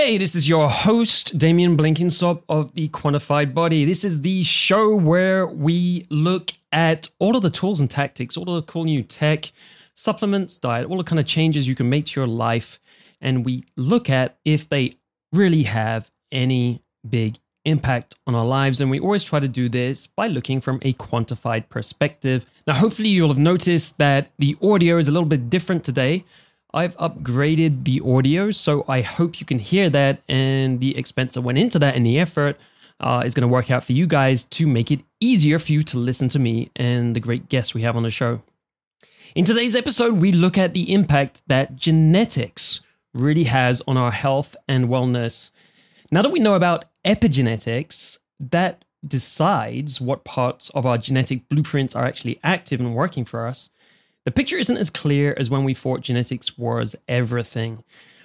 Hey, this is your host, Damien Blenkinsop of the Quantified Body. This is the show where we look at all of the tools and tactics, all of the cool new tech, supplements, diet, all the kind of changes you can make to your life. And we look at if they really have any big impact on our lives. And we always try to do this by looking from a quantified perspective. Now, hopefully, you'll have noticed that the audio is a little bit different today. I've upgraded the audio, so I hope you can hear that. And the expense that went into that and the effort uh, is going to work out for you guys to make it easier for you to listen to me and the great guests we have on the show. In today's episode, we look at the impact that genetics really has on our health and wellness. Now that we know about epigenetics, that decides what parts of our genetic blueprints are actually active and working for us. The picture isn't as clear as when we thought genetics was everything.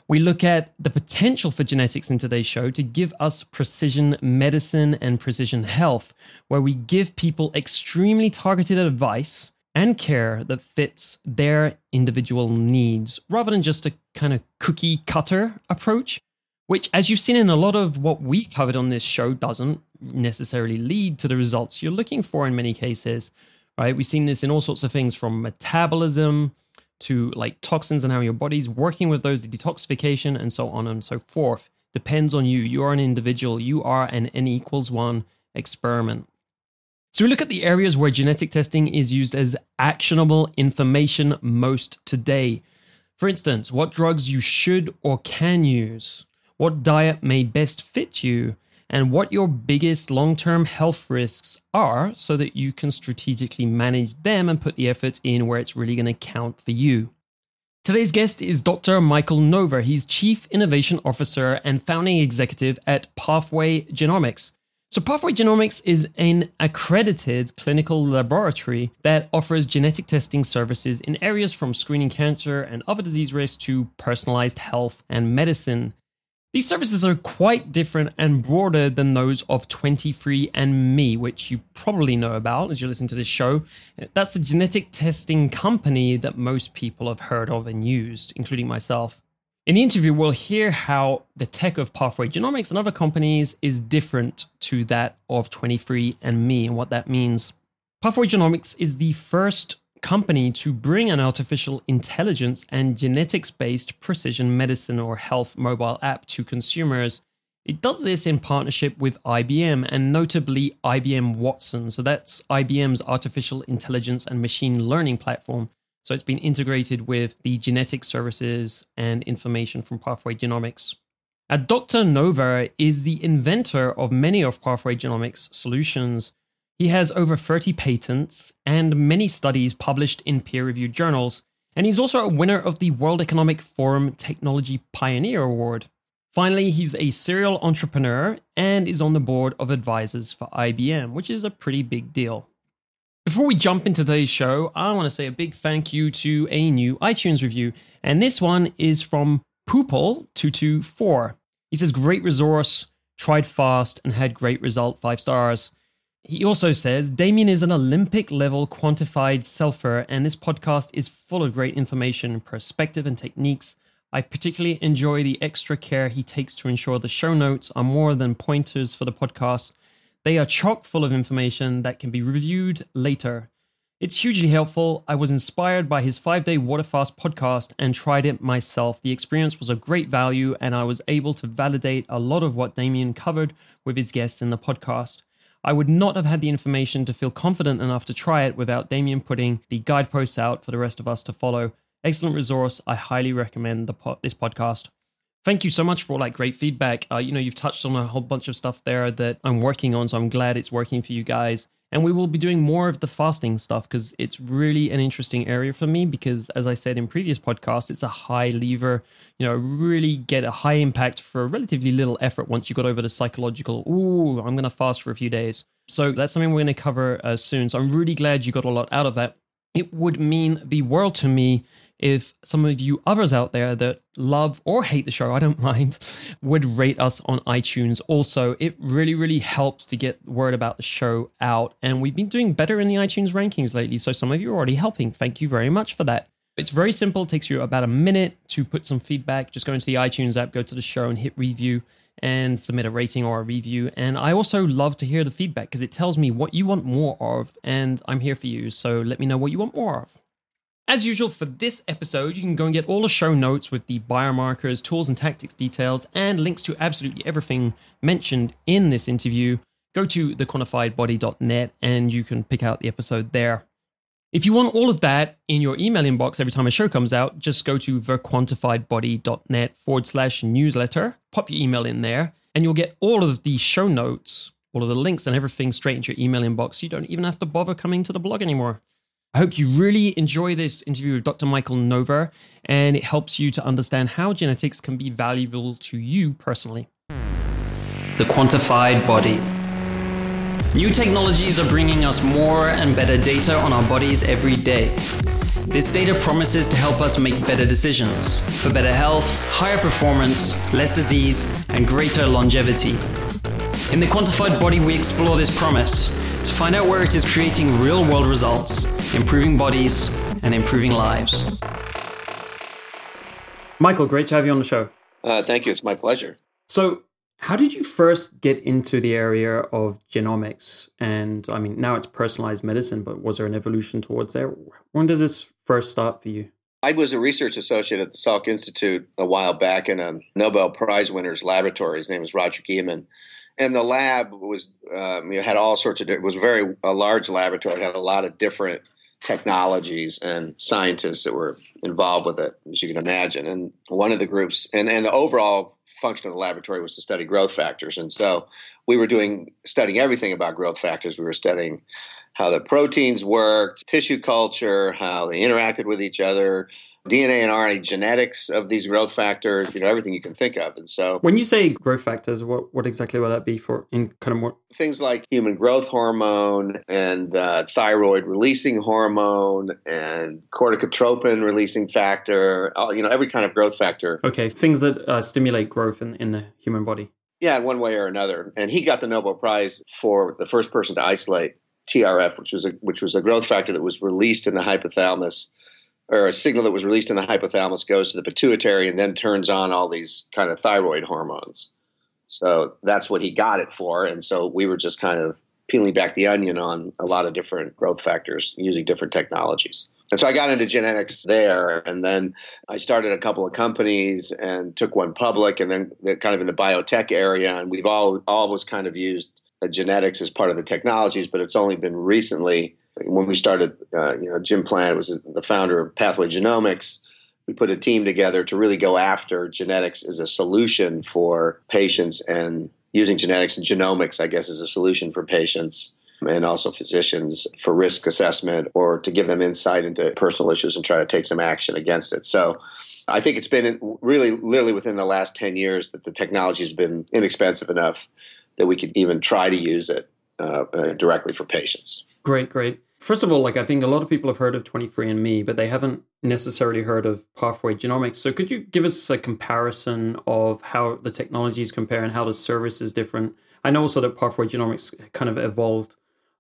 We look at the potential for genetics in today's show to give us precision medicine and precision health, where we give people extremely targeted advice and care that fits their individual needs, rather than just a kind of cookie cutter approach, which, as you've seen in a lot of what we covered on this show, doesn't necessarily lead to the results you're looking for in many cases right? We've seen this in all sorts of things from metabolism to like toxins and how your body's working with those, detoxification, and so on and so forth. Depends on you. You are an individual. You are an N equals one experiment. So we look at the areas where genetic testing is used as actionable information most today. For instance, what drugs you should or can use, what diet may best fit you, and what your biggest long term health risks are so that you can strategically manage them and put the effort in where it's really going to count for you. Today's guest is Dr. Michael Nova. He's Chief Innovation Officer and founding executive at Pathway Genomics. So, Pathway Genomics is an accredited clinical laboratory that offers genetic testing services in areas from screening cancer and other disease risks to personalized health and medicine. These services are quite different and broader than those of 23andMe, which you probably know about as you listen to this show. That's the genetic testing company that most people have heard of and used, including myself. In the interview, we'll hear how the tech of Pathway Genomics and other companies is different to that of 23andMe and what that means. Pathway Genomics is the first company to bring an artificial intelligence and genetics based precision medicine or health mobile app to consumers. It does this in partnership with IBM and notably IBM Watson. So that's IBM's artificial intelligence and machine learning platform. So it's been integrated with the genetic services and information from Pathway Genomics. Now, Dr. Nova is the inventor of many of Pathway Genomics solutions. He has over 30 patents and many studies published in peer reviewed journals, and he's also a winner of the World Economic Forum Technology Pioneer Award. Finally, he's a serial entrepreneur and is on the board of advisors for IBM, which is a pretty big deal. Before we jump into today's show, I want to say a big thank you to a new iTunes review, and this one is from Poopel224. He says, Great resource, tried fast, and had great result, five stars. He also says Damien is an Olympic level quantified selfer, and this podcast is full of great information, perspective, and techniques. I particularly enjoy the extra care he takes to ensure the show notes are more than pointers for the podcast. They are chock full of information that can be reviewed later. It's hugely helpful. I was inspired by his five day water fast podcast and tried it myself. The experience was of great value, and I was able to validate a lot of what Damien covered with his guests in the podcast. I would not have had the information to feel confident enough to try it without Damien putting the guideposts out for the rest of us to follow. Excellent resource. I highly recommend the po- this podcast. Thank you so much for all that great feedback. Uh, you know, you've touched on a whole bunch of stuff there that I'm working on, so I'm glad it's working for you guys. And we will be doing more of the fasting stuff because it's really an interesting area for me. Because as I said in previous podcasts, it's a high lever, you know, really get a high impact for a relatively little effort once you got over the psychological, ooh, I'm going to fast for a few days. So that's something we're going to cover uh, soon. So I'm really glad you got a lot out of that. It would mean the world to me if some of you others out there that love or hate the show, I don't mind, would rate us on iTunes. Also, it really, really helps to get word about the show out. And we've been doing better in the iTunes rankings lately. So some of you are already helping. Thank you very much for that. It's very simple. It takes you about a minute to put some feedback. Just go into the iTunes app, go to the show, and hit review and submit a rating or a review. And I also love to hear the feedback because it tells me what you want more of, and I'm here for you. So let me know what you want more of. As usual, for this episode, you can go and get all the show notes with the biomarkers, tools, and tactics details, and links to absolutely everything mentioned in this interview. Go to thequantifiedbody.net and you can pick out the episode there. If you want all of that in your email inbox every time a show comes out, just go to thequantifiedbody.net forward slash newsletter, pop your email in there, and you'll get all of the show notes, all of the links and everything straight into your email inbox. You don't even have to bother coming to the blog anymore. I hope you really enjoy this interview with Dr. Michael Nova and it helps you to understand how genetics can be valuable to you personally. The quantified body. New technologies are bringing us more and better data on our bodies every day. This data promises to help us make better decisions for better health, higher performance, less disease, and greater longevity. In the quantified body, we explore this promise to find out where it is creating real world results, improving bodies, and improving lives. Michael, great to have you on the show. Uh, thank you. It's my pleasure. So, how did you first get into the area of genomics? And I mean, now it's personalized medicine, but was there an evolution towards there? When did this first start for you? I was a research associate at the Salk Institute a while back in a Nobel Prize winner's laboratory. His name was Roger Guillemin. And the lab was, um, you know, had all sorts of, it was very, a large laboratory, it had a lot of different technologies and scientists that were involved with it, as you can imagine. And one of the groups, and, and the overall function of the laboratory was to study growth factors. And so we were doing studying everything about growth factors. We were studying how the proteins worked, tissue culture, how they interacted with each other, DNA and RNA genetics of these growth factors, you know, everything you can think of. And so when you say growth factors, what, what exactly will that be for in kind of more things like human growth hormone and uh, thyroid releasing hormone and corticotropin releasing factor, all, you know, every kind of growth factor. Okay, things that uh, stimulate growth in, in the human body. Yeah, one way or another. And he got the Nobel Prize for the first person to isolate TRF, which was a which was a growth factor that was released in the hypothalamus or a signal that was released in the hypothalamus goes to the pituitary and then turns on all these kind of thyroid hormones. So that's what he got it for. And so we were just kind of peeling back the onion on a lot of different growth factors using different technologies. And so I got into genetics there, and then I started a couple of companies and took one public, and then kind of in the biotech area. And we've all always kind of used uh, genetics as part of the technologies, but it's only been recently when we started, uh, you know, Jim Plante was the founder of Pathway Genomics. We put a team together to really go after genetics as a solution for patients and using genetics and genomics, I guess, as a solution for patients and also physicians for risk assessment or to give them insight into personal issues and try to take some action against it. So I think it's been really, literally within the last 10 years that the technology has been inexpensive enough that we could even try to use it uh, uh, directly for patients. Great, great. First of all, like I think a lot of people have heard of 23andMe, but they haven't necessarily heard of Pathway Genomics. So could you give us a comparison of how the technologies compare and how the service is different? I know also that Pathway Genomics kind of evolved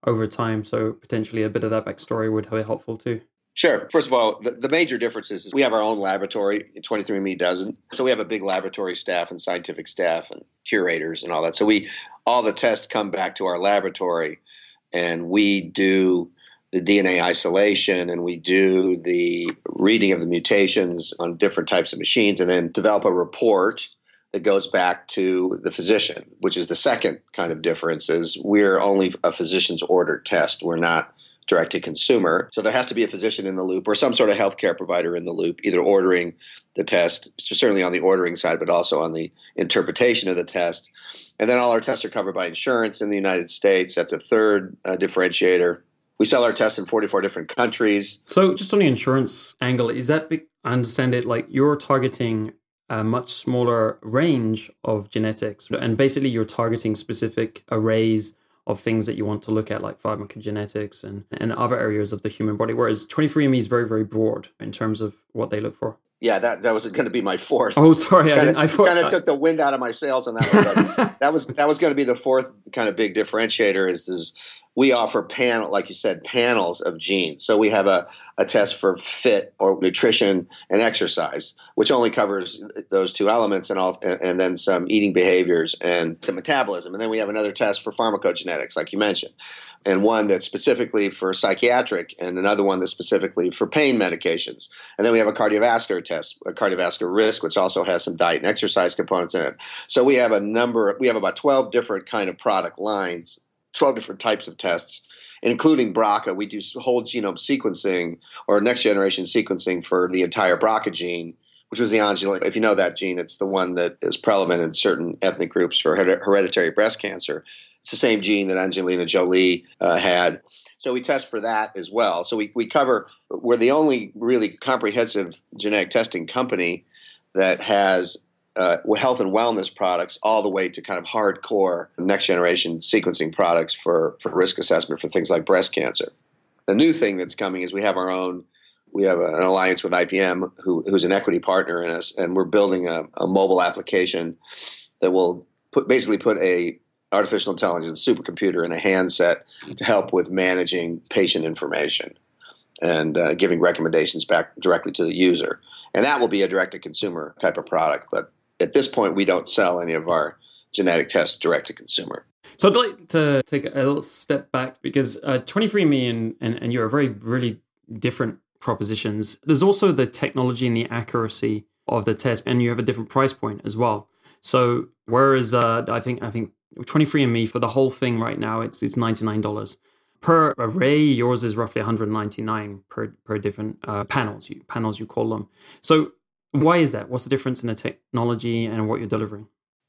over time, so potentially a bit of that backstory would be helpful too. Sure. First of all, the, the major difference is we have our own laboratory. 23andMe doesn't. So we have a big laboratory staff and scientific staff and curators and all that. So we all the tests come back to our laboratory, and we do the DNA isolation and we do the reading of the mutations on different types of machines and then develop a report that goes back to the physician, which is the second kind of difference is we're only a physician's ordered test. We're not direct to consumer. So there has to be a physician in the loop or some sort of healthcare provider in the loop, either ordering the test, certainly on the ordering side, but also on the interpretation of the test. And then all our tests are covered by insurance in the United States. That's a third uh, differentiator. We sell our tests in 44 different countries. So, just on the insurance angle, is that, I understand it, like you're targeting a much smaller range of genetics, and basically you're targeting specific arrays of things that you want to look at, like pharmacogenetics and, and other areas of the human body. Whereas 23andMe is very, very broad in terms of what they look for. Yeah, that, that was going to be my fourth. Oh, sorry, kind I didn't. I thought, kind of took the wind out of my sails on that one. that was that was going to be the fourth kind of big differentiator. Is is we offer panel, like you said, panels of genes. So we have a, a test for fit or nutrition and exercise, which only covers those two elements and all, and, then some eating behaviors and some metabolism. And then we have another test for pharmacogenetics, like you mentioned, and one that's specifically for psychiatric, and another one that's specifically for pain medications. And then we have a cardiovascular test, a cardiovascular risk, which also has some diet and exercise components in it. So we have a number, we have about 12 different kind of product lines 12 different types of tests, including BRCA. We do whole genome sequencing or next generation sequencing for the entire BRCA gene, which was the Angelina. If you know that gene, it's the one that is prevalent in certain ethnic groups for hereditary breast cancer. It's the same gene that Angelina Jolie uh, had. So we test for that as well. So we, we cover, we're the only really comprehensive genetic testing company that has uh, health and wellness products all the way to kind of hardcore next generation sequencing products for, for risk assessment for things like breast cancer. The new thing that's coming is we have our own, we have an alliance with IBM, who, who's an equity partner in us, and we're building a, a mobile application that will put basically put a artificial intelligence supercomputer in a handset to help with managing patient information and uh, giving recommendations back directly to the user. And that will be a direct to consumer type of product, but at this point, we don't sell any of our genetic tests direct to consumer. So I'd like to take a little step back because uh, 23andMe and, and, and you're very, really different propositions. There's also the technology and the accuracy of the test, and you have a different price point as well. So whereas uh, I think I think 23andMe for the whole thing right now it's it's ninety nine dollars per array. Yours is roughly 199 per per different uh, panels. You panels you call them. So why is that? What's the difference in the technology and what you're delivering?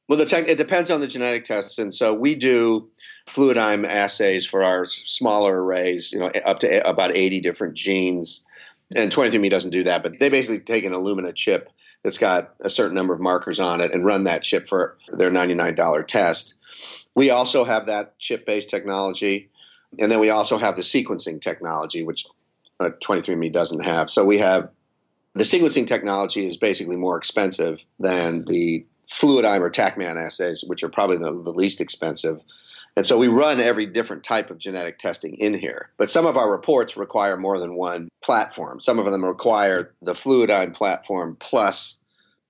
Well, the tech, it depends on the genetic tests, and so we do Fluidigm assays for our smaller arrays, you know, up to about 80 different genes. And 23andMe doesn't do that, but they basically take an Illumina chip that's got a certain number of markers on it and run that chip for their $99 test. We also have that chip-based technology, and then we also have the sequencing technology, which uh, 23andMe doesn't have. So we have the sequencing technology is basically more expensive than the Fluidigm or TaqMan assays, which are probably the, the, least expensive. And so we run every different type of genetic testing in here. But some of our reports require more than one platform. Some of them require the Fluidigm platform plus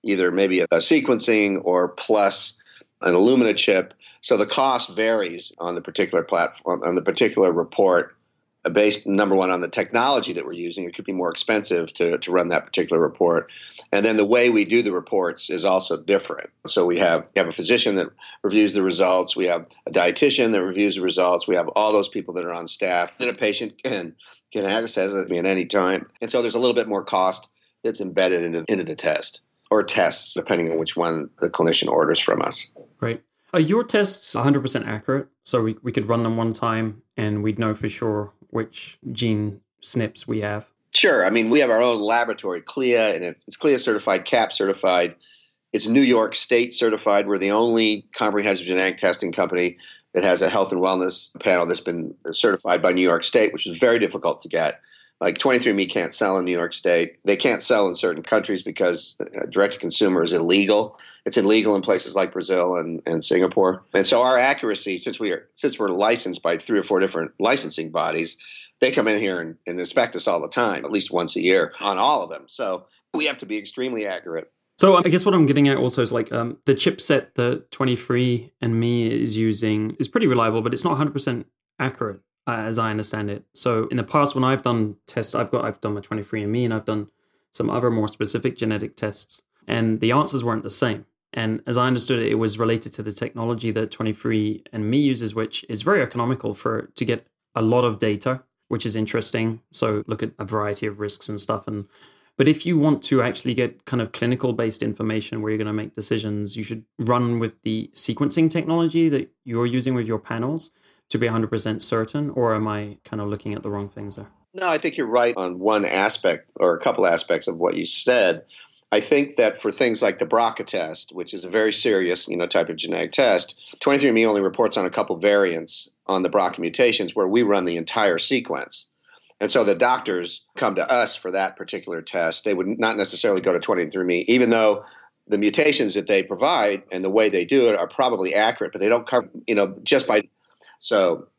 either maybe a sequencing or plus an Illumina chip. So the cost varies on the particular platform, on the particular report Uh, based number one on the technology that we're using. It could be more expensive to, to run that particular report. And then the way we do the reports is also different. So we have we have a physician that reviews the results, we have a dietitian that reviews the results, we have all those people that are on staff. Then a patient can can access it at any time. And so there's a little bit more cost that's embedded into, into the test or tests, depending on which one the clinician orders from us. Right. Are your tests 100% accurate? So we, we could run them one time and we'd know for sure which gene SNPs we have? Sure. I mean, we have our own laboratory, CLIA, and it's CLIA certified, CAP certified. It's New York State certified. We're the only comprehensive genetic testing company that has a health and wellness panel that's been certified by New York State, which is very difficult to get. Like 23andMe can't sell in New York State. They can't sell in certain countries because uh, direct to consumer is illegal. It's illegal in places like Brazil and, and Singapore. And so our accuracy, since we are since we're licensed by three or four different licensing bodies, they come in here and, and inspect us all the time, at least once a year on all of them. So we have to be extremely accurate. So I guess what I'm getting at also is like um, the chipset that 23andMe is using is pretty reliable, but it's not 100% accurate uh, Uh, as I understand it. So in the past, when I've done tests, I've got I've done my 23andMe and I've done some other more specific genetic tests, and the answers weren't the same. And as I understood it, it was related to the technology that 23andMe uses, which is very economical for to get a lot of data, which is interesting. So look at a variety of risks and stuff. And but if you want to actually get kind of clinical based information where you're going to make decisions, you should run with the sequencing technology that you're using with your panels to be 100% certain, or am I kind of looking at the wrong things there? No, I think you're right on one aspect or a couple aspects of what you said. I think that for things like the BRCA test, which is a very serious, you know, type of genetic test, 23andMe only reports on a couple variants on the BRCA mutations where we run the entire sequence. And so the doctors come to us for that particular test. They would not necessarily go to 23andMe, even though the mutations that they provide and the way they do it are probably accurate, but they don't cover, you know, just by so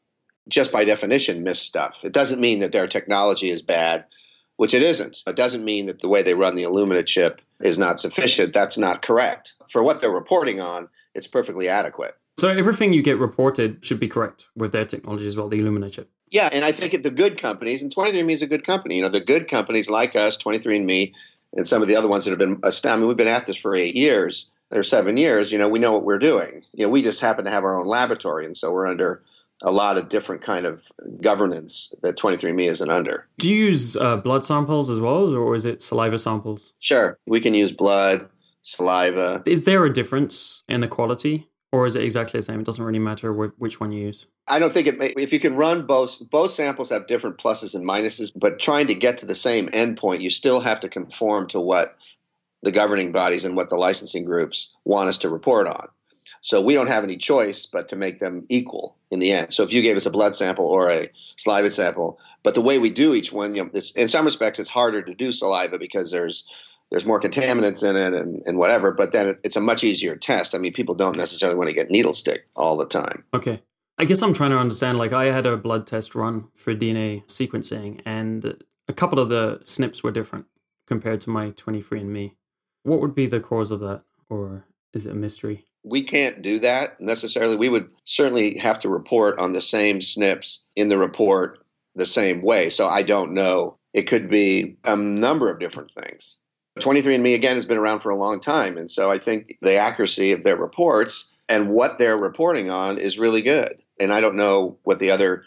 just by definition miss stuff. It doesn't mean that their technology is bad, which it isn't. It doesn't mean that the way they run the Illumina chip is not sufficient. That's not correct. For what they're reporting on, it's perfectly adequate. So everything you get reported should be correct with their technology as well, the Illumina chip. Yeah, and I think the good companies, and 23andMe is a good company. You know, the good companies like us, 23andMe, and some of the other ones that have been astounding. I mean, we've been at this for eight years or seven years. You know, we know what we're doing. You know, we just happen to have our own laboratory, and so we're under a lot of different kind of governance that 23andMe isn't under. Do you use uh, blood samples as well, or is it saliva samples? Sure, we can use blood, saliva. Is there a difference in the quality, or is it exactly the same? It doesn't really matter which one you use. I don't think it. May, if you can run both, both samples have different pluses and minuses, but trying to get to the same endpoint, you still have to conform to what the governing bodies and what the licensing groups want us to report on. So we don't have any choice but to make them equal in the end. So if you gave us a blood sample or a saliva sample, but the way we do each one, you know, in some respects, it's harder to do saliva because there's there's more contaminants in it and, and whatever. But then it, it's a much easier test. I mean, people don't necessarily want to get needle stick all the time. Okay. I guess I'm trying to understand. Like, I had a blood test run for DNA sequencing, and a couple of the SNPs were different compared to my 23andMe. What would be the cause of that, or is it a mystery? We can't do that necessarily. We would certainly have to report on the same SNPs in the report the same way. So I don't know. It could be a number of different things. 23andMe, again, has been around for a long time. And so I think the accuracy of their reports and what they're reporting on is really good. And I don't know what the other.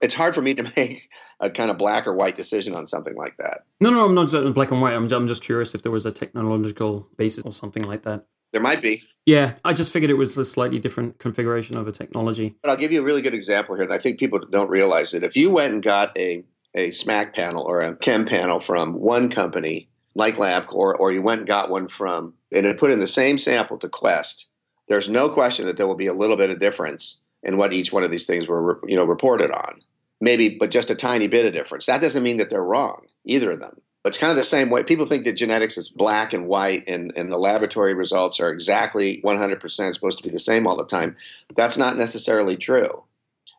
It's hard for me to make a kind of black or white decision on something like that. No, no, I'm not black and white. I'm just curious if there was a technological basis or something like that. There might be. Yeah, I just figured it was a slightly different configuration of a technology. But I'll give you a really good example here. I think people don't realize it. If you went and got a, a SMAC panel or a chem panel from one company like LabCorp, or, or you went and got one from, and it put in the same sample to Quest, there's no question that there will be a little bit of difference in what each one of these things were you know reported on. Maybe, but just a tiny bit of difference. That doesn't mean that they're wrong, either of them. It's kind of the same way. People think that genetics is black and white, and, and the laboratory results are exactly 100% supposed to be the same all the time. That's not necessarily true.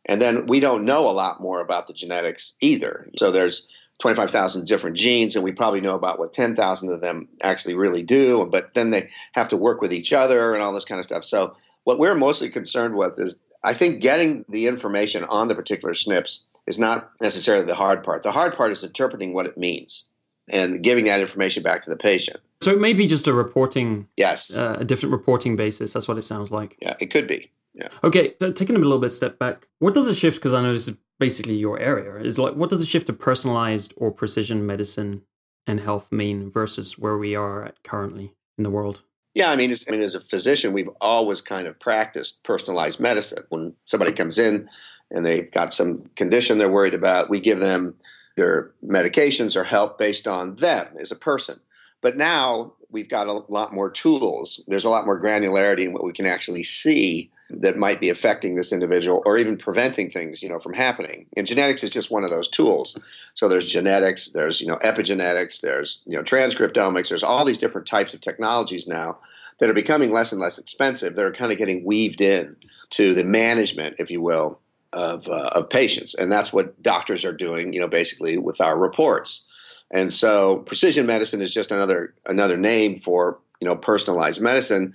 And then we don't know a lot more about the genetics either. So there's 25,000 different genes, and we probably know about what 10,000 of them actually really do. But then they have to work with each other and all this kind of stuff. So what we're mostly concerned with is I think getting the information on the particular SNPs is not necessarily the hard part. The hard part is interpreting what it means and giving that information back to the patient. So it may be just a reporting, yes, uh, a different reporting basis. That's what it sounds like. Yeah, it could be. Yeah. Okay, so taking a little bit step back, what does a shift? Because I know this is basically your area. Is like what does a shift to personalized or precision medicine and health mean versus where we are at currently in the world? Yeah, I mean, I mean, as a physician, we've always kind of practiced personalized medicine. When somebody comes in and they've got some condition they're worried about, we give them their medications or help based on them as a person. But now we've got a lot more tools. There's a lot more granularity in what we can actually see that might be affecting this individual or even preventing things, you know, from happening. And genetics is just one of those tools. So there's genetics, there's, you know, epigenetics, there's, you know, transcriptomics, there's all these different types of technologies now that are becoming less and less expensive. They're kind of getting weaved in to the management, if you will, of, uh, of patients. And that's what doctors are doing, you know, basically with our reports. And so precision medicine is just another another name for, you know, personalized medicine.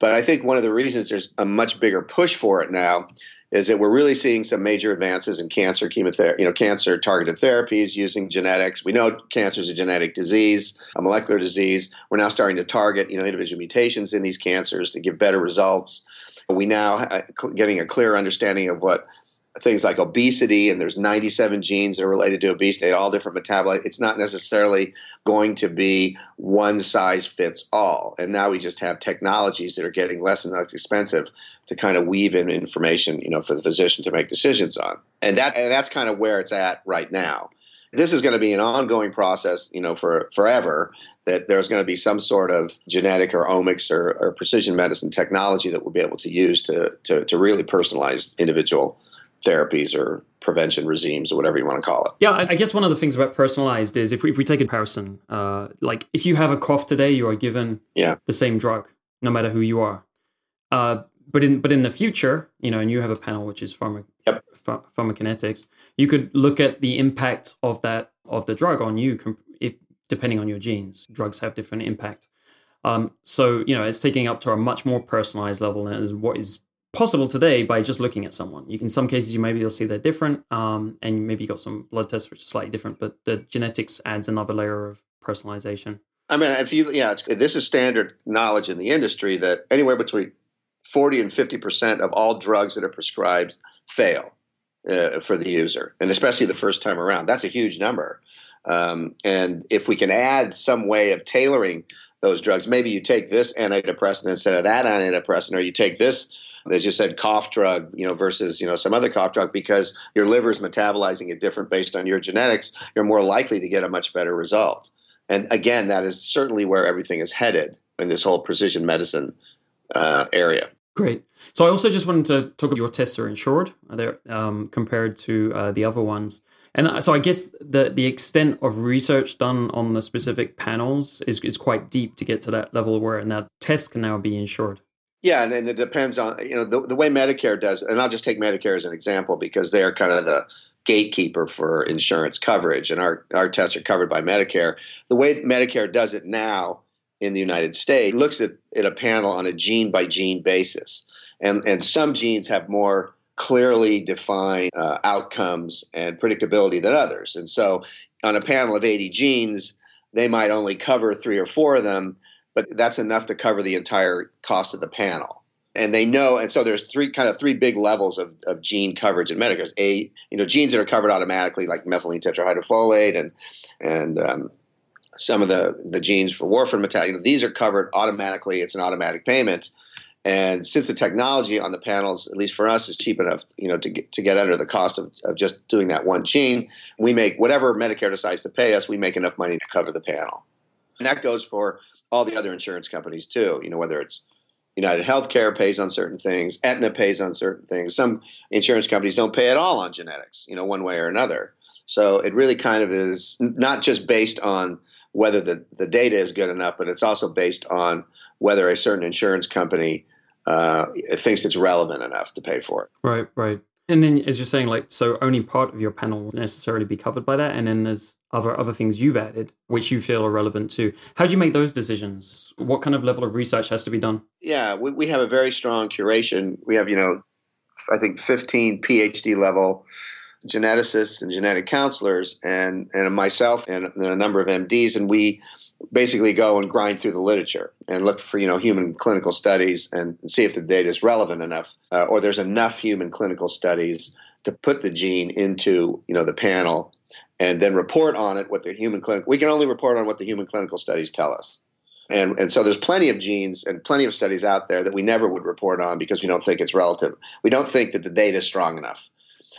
But I think one of the reasons there's a much bigger push for it now is that we're really seeing some major advances in cancer chemotherapy, you know, cancer targeted therapies using genetics. We know cancer is a genetic disease, a molecular disease. We're now starting to target, you know, individual mutations in these cancers to give better results. We now getting a clear understanding of what things like obesity, and there's 97 genes that are related to obesity, all different metabolites. It's not necessarily going to be one size fits all. And now we just have technologies that are getting less and less expensive to kind of weave in information, you know, for the physician to make decisions on. And that and that's kind of where it's at right now. This is going to be an ongoing process, you know, for forever. That there's going to be some sort of genetic or omics or, or precision medicine technology that we'll be able to use to, to, to really personalize individual therapies or prevention regimes or whatever you want to call it. Yeah, I guess one of the things about personalized is if we, if we take a comparison, uh, like if you have a cough today, you are given yeah. the same drug, no matter who you are. Uh, but in but in the future, you know, and you have a panel which is pharma, yep. pharmacokinetics, you could look at the impact of that of the drug on you, if depending on your genes. Drugs have different impact. Um, so you know, it's taking up to a much more personalized level than what is possible today by just looking at someone. You, in some cases, you maybe you'll see they're different, um, and maybe you got some blood tests which are slightly different, but the genetics adds another layer of personalization. I mean, if you yeah, this is standard knowledge in the industry that anywhere between forty and fifty percent of all drugs that are prescribed fail uh, for the user, and especially the first time around. That's a huge number. Um, and if we can add some way of tailoring those drugs, maybe you take this antidepressant instead of that antidepressant, or you take this as you said, cough drug, you know, versus you know some other cough drug, because your liver is metabolizing it different based on your genetics, you're more likely to get a much better result. And again, that is certainly where everything is headed in this whole precision medicine uh, area. Great. So I also just wanted to talk about your tests are insured there um, compared to uh, the other ones. And so I guess the the extent of research done on the specific panels is, is quite deep to get to that level where now tests can now be insured. Yeah, and, and it depends on you know the, the way Medicare does, and I'll just take Medicare as an example because they're kind of the gatekeeper for insurance coverage, and our our tests are covered by Medicare. The way Medicare does it now in the United States looks at, at a panel on a gene by gene basis, and and some genes have more clearly defined uh, outcomes and predictability than others, and so on a panel of 80 genes, they might only cover three or four of them but that's enough to cover the entire cost of the panel. And they know, and so there's three kind of three big levels of, of gene coverage in Medicare. A, you know, genes that are covered automatically, like methylene tetrahydrofolate and and um, some of the the genes for warfarin metabolite. You know, these are covered automatically. It's an automatic payment. And since the technology on the panels, at least for us, is cheap enough, you know, to get to get under the cost of, of just doing that one gene, we make whatever Medicare decides to pay us, we make enough money to cover the panel. And that goes for all the other insurance companies too. You know, whether it's United Healthcare pays on certain things, Aetna pays on certain things. Some insurance companies don't pay at all on genetics, you know, one way or another. So it really kind of is not just based on whether the, the data is good enough, but it's also based on whether a certain insurance company uh, thinks it's relevant enough to pay for it. Right, right. And then, as you're saying, like, so only part of your panel will necessarily be covered by that, and then there's other other things you've added which you feel are relevant too. How do you make those decisions? What kind of level of research has to be done? Yeah, we, we have a very strong curation. We have, you know, I think 15 PhD level geneticists and genetic counselors, and and myself and, and a number of MDs, and we basically go and grind through the literature and look for you know human clinical studies and see if the data is relevant enough uh, or there's enough human clinical studies to put the gene into you know the panel and then report on it what the human clinic we can only report on what the human clinical studies tell us. And and so there's plenty of genes and plenty of studies out there that we never would report on because we don't think it's relative. We don't think that the data is strong enough.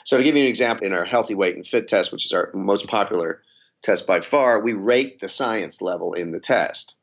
So to give you an example in our healthy weight and fit test which is our most popular test by far, we rate the science level in the test.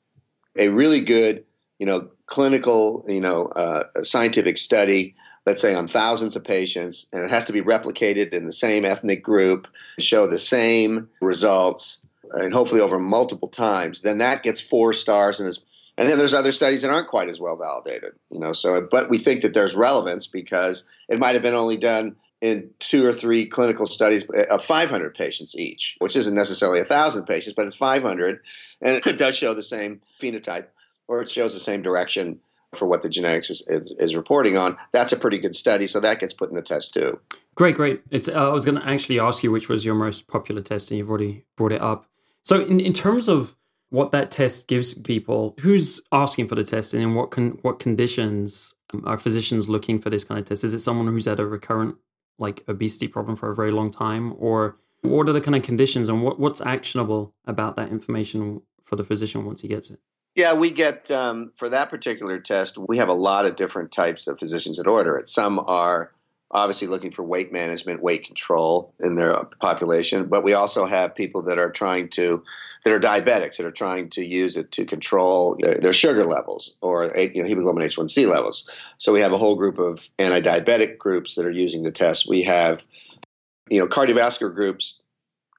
A really good, you know, clinical, you know, uh, scientific study, let's say on thousands of patients, and it has to be replicated in the same ethnic group, show the same results, and hopefully over multiple times. Then that gets four stars, and is and then there's other studies that aren't quite as well validated, you know. So, but we think that there's relevance because it might have been only done in two or three clinical studies of 500 patients each, which isn't necessarily 1,000 patients, but it's 500. And it does show the same phenotype or it shows the same direction for what the genetics is, is, is reporting on. That's a pretty good study. So that gets put in the test too. Great, great. It's, uh, I was going to actually ask you which was your most popular test, and you've already brought it up. So, in, in terms of what that test gives people, who's asking for the test, and in what con- what conditions are physicians looking for this kind of test? Is it someone who's had a recurrent like obesity problem for a very long time? Or what are the kind of conditions and what, what's actionable about that information for the physician once he gets it? Yeah we get um, for that particular test we have a lot of different types of physicians that order it. Some are obviously looking for weight management, weight control in their population. But we also have people that are trying to, that are diabetics, that are trying to use it to control their, their sugar levels or you know, hemoglobin A1C levels. So we have a whole group of anti-diabetic groups that are using the test. We have, you know, cardiovascular groups.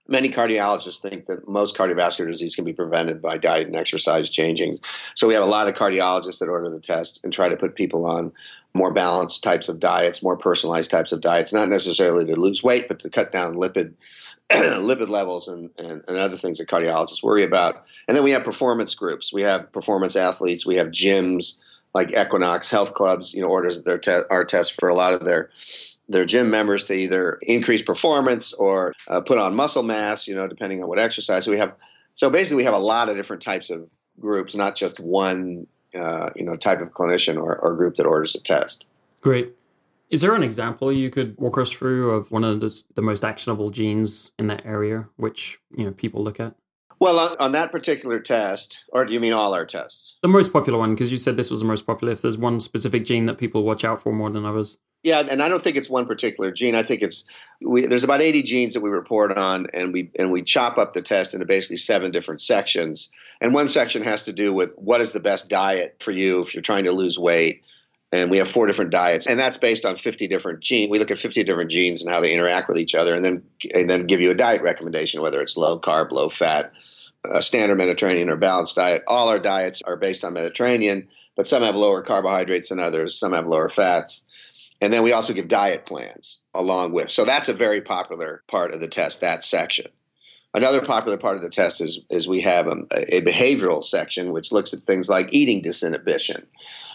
Many cardiologists think that most cardiovascular disease can be prevented by diet and exercise changing. So we have a lot of cardiologists that order the test and try to put people on more balanced types of diets, more personalized types of diets, not necessarily to lose weight, but to cut down lipid lipid levels and, and, and, other things that cardiologists worry about. And then we have performance groups. We have performance athletes. We have gyms like Equinox Health Clubs. You know, orders their te- our tests for a lot of their their gym members to either increase performance or uh, put on muscle mass. You know, depending on what exercise. So we have. So basically, we have a lot of different types of groups, not just one. Uh, you know, type of clinician or, or group that orders a test. Great. Is there an example you could walk us through of one of the, the most actionable genes in that area, which you know people look at? Well, on, on, that particular test, or do you mean all our tests? The most popular one, because you said this was the most popular. If there's one specific gene that people watch out for more than others. Yeah, and I don't think it's one particular gene. I think it's we, there's about 80 genes that we report on, and we and we chop up the test into basically seven different sections. And one section has to do with what is the best diet for you if you're trying to lose weight. And we have four different diets and that's based on 50 different genes we look at 50 different genes and how they interact with each other and then and then give you a diet recommendation whether it's low carb low fat a standard mediterranean or balanced diet. All our diets are based on mediterranean but some have lower carbohydrates than others some have lower fats. And then we also give diet plans along with so that's a very popular part of the test that section Another popular part of the test is, is we have a, a behavioral section which looks at things like eating disinhibition.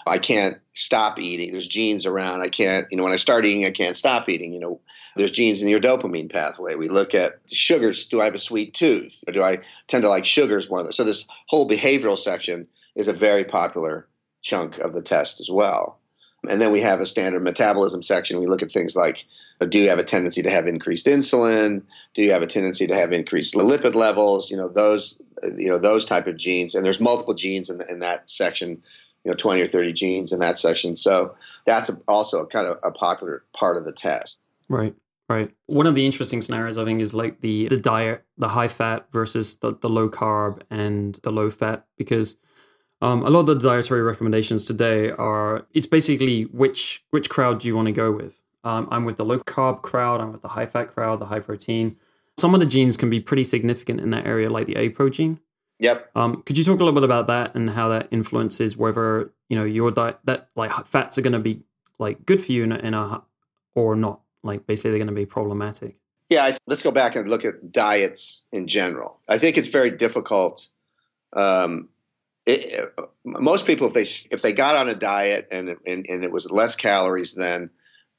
I can't stop eating. There's genes around. I can't, you know, when I start eating, I can't stop eating. You know, there's genes in your dopamine pathway. We look at sugars. Do I have a sweet tooth? Or do I tend to like sugars more? So this whole behavioral section is a very popular chunk of the test as well. And then we have a standard metabolism section. We look at things like do you have a tendency to have increased insulin? Do you have a tendency to have increased lipid levels? You know those you know those type of genes, and there's multiple genes in, in that section. You know, 20 or 30 genes in that section. So that's a, also kind of a popular part of the test. Right. Right. One of the interesting scenarios I think is like the the diet, the high fat versus the, the low carb and the low fat, because um, a lot of the dietary recommendations today are it's basically which which crowd do you want to go with um, I'm with the low carb crowd. I'm with the high fat crowd, the high protein. Some of the genes can be pretty significant in that area, like the APO gene. Yep. Um, could you talk a little bit about that and how that influences whether you know your diet that like fats are going to be like good for you in a, in a or not? Like basically, they're going to be problematic. Yeah, let's go back and look at diets in general. I think it's very difficult. Um, it, most people, if they if they got on a diet and, and and it was less calories than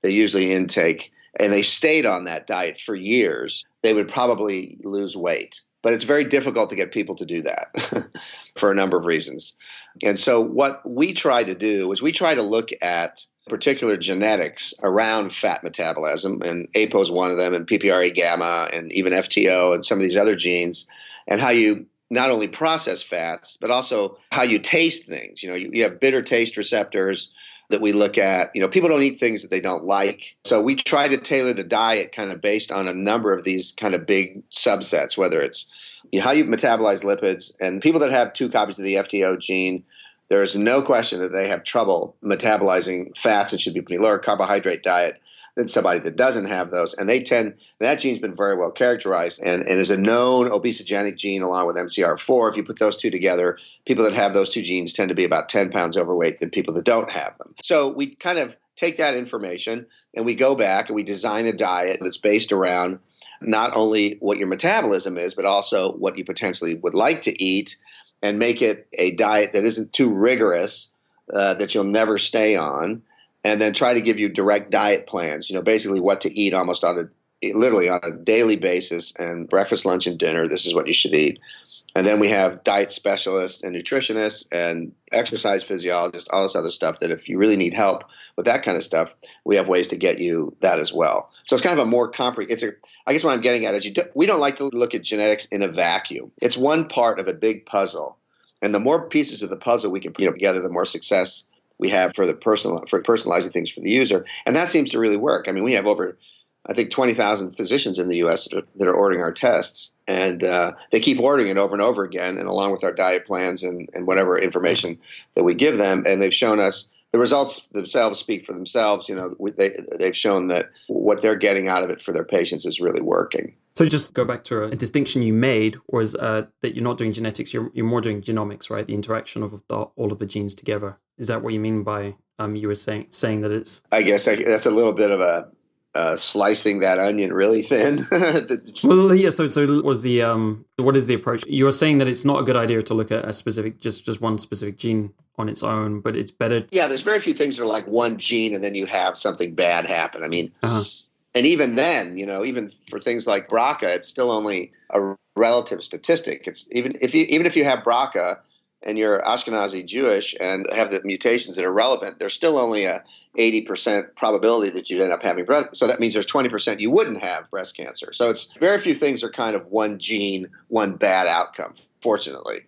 they usually intake, and they stayed on that diet for years, they would probably lose weight. But it's very difficult to get people to do that for a number of reasons. And so, what we try to do is we try to look at particular genetics around fat metabolism, and APO is one of them, and PPAR gamma, and even FTO, and some of these other genes, and how you not only process fats, but also how you taste things. You know, you, you have bitter taste receptors that we look at. You know, people don't eat things that they don't like. So we try to tailor the diet kind of based on a number of these kind of big subsets, whether it's you know, how you metabolize lipids. And people that have two copies of the FTO gene, there is no question that they have trouble metabolizing fats and should be pretty lower carbohydrate diet than somebody that doesn't have those. And they tend, that gene's been very well characterized and, and is a known obesogenic gene along with MCR4. If you put those two together, people that have those two genes tend to be about 10 pounds overweight than people that don't have them. So we kind of take that information and we go back and we design a diet that's based around not only what your metabolism is, but also what you potentially would like to eat and make it a diet that isn't too rigorous, uh, that you'll never stay on and then try to give you direct diet plans. You know, basically what to eat almost on a literally on a daily basis, and breakfast, lunch, and dinner. This is what you should eat. And then we have diet specialists and nutritionists and exercise physiologists, all this other stuff. That if you really need help with that kind of stuff, we have ways to get you that as well. So it's kind of a more comprehensive. It's a. I guess what I'm getting at is. Do, we don't like to look at genetics in a vacuum. It's one part of a big puzzle, and the more pieces of the puzzle we can put together, the more success we have for the personal for personalizing things for the user, and that seems to really work. I mean, we have over I think 20,000 physicians in the U.S. that are, that are ordering our tests, and uh, they keep ordering it over and over again, and along with our diet plans and, and whatever information that we give them, and they've shown us the results themselves speak for themselves. You know, they they've shown that what they're getting out of it for their patients is really working. So just go back to a, distinction you made was uh, that you're not doing genetics, you're, you're more doing genomics, right? The interaction of the, all of the genes together. Is that what you mean by um, you were saying saying that it's? I guess I, that's a little bit of a uh, slicing that onion really thin. well, yeah. So, so was the um, what is the approach? You were saying that it's not a good idea to look at a specific, just just one specific gene on its own, but it's better. Yeah, there's very few things that are like one gene and then you have something bad happen. I mean, uh-huh. and even then, you know, even for things like BRCA, it's still only a relative statistic. It's even if you even if you have BRCA and you're Ashkenazi Jewish and have the mutations that are relevant, there's still only a 80% probability that you'd end up having breast. So that means there's 20% you wouldn't have breast cancer. So it's very few things are kind of one gene, one bad outcome, fortunately.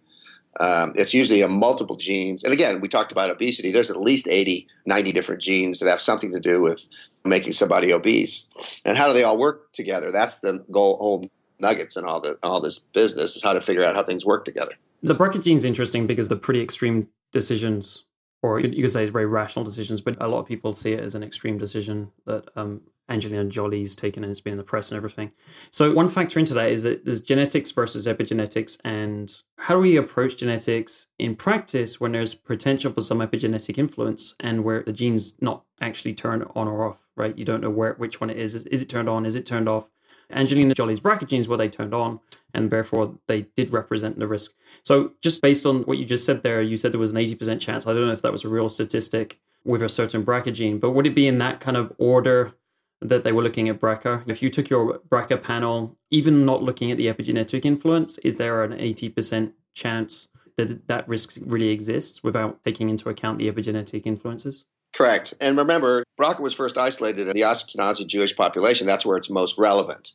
Um, it's usually a multiple genes. And again, we talked about obesity. There's at least 80, 90 different genes that have something to do with making somebody obese. And how do they all work together? That's the goal, whole nuggets and all the all this business is how to figure out how things work together. The gene is interesting because the pretty extreme decisions or you could say very rational decisions, but a lot of people see it as an extreme decision that um, Angelina Jolie's taken and it's been in the press and everything. So one factor into that is that there's genetics versus epigenetics, and how do we approach genetics in practice when there's potential for some epigenetic influence and where the gene's not actually turned on or off, right? You don't know where which one it is. Is it turned on? Is it turned off? Angelina Jolie's BRCA genes were they turned on, and therefore they did represent the risk. So, just based on what you just said there, you said there was an 80% chance. I don't know if that was a real statistic with a certain BRCA gene, but would it be in that kind of order that they were looking at BRCA? If you took your BRCA panel, even not looking at the epigenetic influence, is there an 80% chance that that risk really exists without taking into account the epigenetic influences? Correct. And remember, BRCA was first isolated in the Ashkenazi Jewish population. That's where it's most relevant.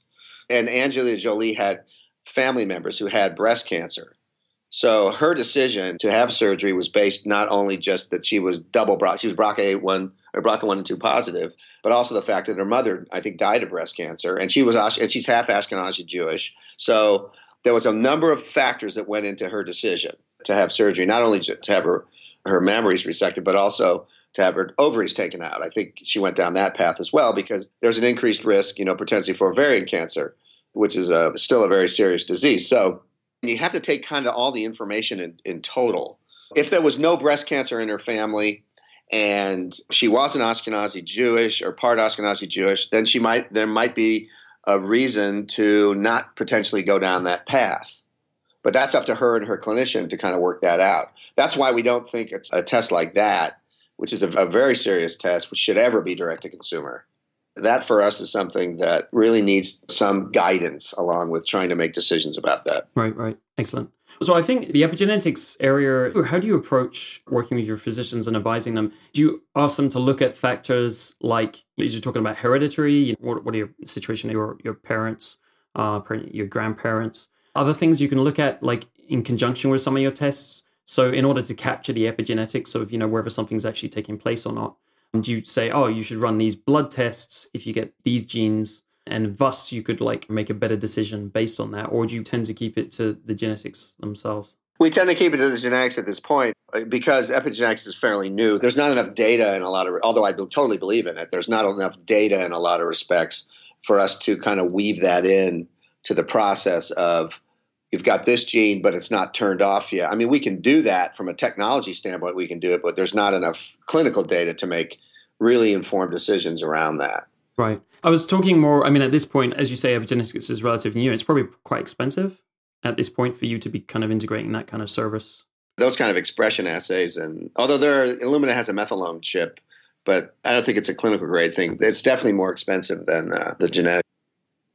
And Angelina Jolie had family members who had breast cancer. So her decision to have surgery was based not only just that she was double BRCA, she was BRCA1 or BRCA1 and 2 positive, but also the fact that her mother, I think, died of breast cancer, and she was and she's half Ashkenazi Jewish. So there was a number of factors that went into her decision to have surgery, not only to have her her mammaries resected, but also to have her ovaries taken out. I think she went down that path as well because there's an increased risk, you know, potentially for ovarian cancer, which is a, still a very serious disease. So you have to take kind of all the information in, in total. If there was no breast cancer in her family and she wasn't Ashkenazi Jewish or part Ashkenazi Jewish, then she might there might be a reason to not potentially go down that path. But that's up to her and her clinician to kind of work that out. That's why we don't think a test like that which is a, a very serious test, which should ever be direct to consumer. That for us is something that really needs some guidance along with trying to make decisions about that. Right, right. Excellent. So I think the epigenetics area, how do you approach working with your physicians and advising them? Do you ask them to look at factors like you're talking about hereditary? What, what are your situation, your your parents, uh, your grandparents? Other things you can look at, like in conjunction with some of your tests. So in order to capture the epigenetics of, you know, whether something's actually taking place or not, you say, oh, you should run these blood tests if you get these genes and thus you could like make a better decision based on that? Or do you tend to keep it to the genetics themselves? We tend to keep it to the genetics at this point uh, because epigenetics is fairly new. There's not enough data in a lot of, although I totally believe in it, there's not enough data in a lot of respects for us to kind of weave that in to the process of you've got this gene, but it's not turned off yet. I mean, we can do that from a technology standpoint, we can do it, but there's not enough clinical data to make really informed decisions around that. Right. I was talking more, I mean, at this point, as you say, epigenetics is relatively new. It's probably quite expensive at this point for you to be kind of integrating that kind of service. Those kind of expression assays, and although there are, Illumina has a methylome chip, but I don't think it's a clinical grade thing. It's definitely more expensive than uh, the genetic.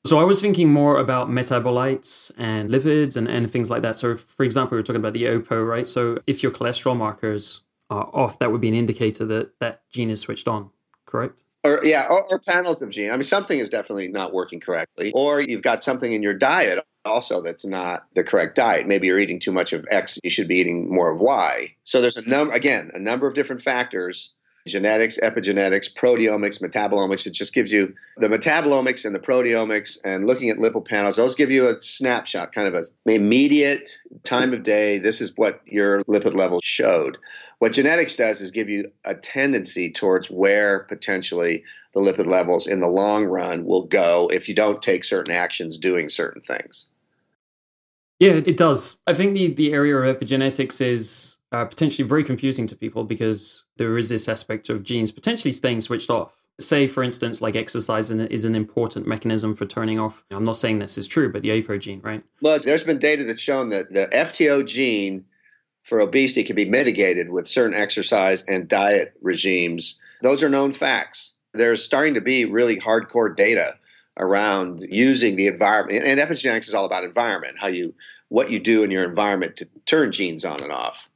So I was thinking more about metabolites and lipids and, and things like that. So, for example, we were talking about the EPO, right? So if your cholesterol markers are off, that would be an indicator that that gene is switched on, correct? Or yeah, or, or panels of gene. I mean, something is definitely not working correctly, or you've got something in your diet also that's not the correct diet. Maybe you're eating too much of X, you should be eating more of Y. So there's a number again, a number of different factors genetics, epigenetics, proteomics, metabolomics. It just gives you the metabolomics and the proteomics and looking at lipid panels. Those give you a snapshot, kind of an immediate time of day. This is what your lipid level showed. What genetics does is give you a tendency towards where potentially the lipid levels in the long run will go if you don't take certain actions doing certain things. Yeah, it does. I think the, the area of epigenetics is uh, potentially very confusing to people because there is this aspect of genes potentially staying switched off. Say, for instance, like exercise is an important mechanism for turning off. I'm not saying this is true, but the APO gene, right? Well, there's been data that's shown that the FTO gene for obesity can be mitigated with certain exercise and diet regimes. Those are known facts. There's starting to be really hardcore data around using the environment and epigenetics is all about environment, how you what you do in your environment to turn genes on and off.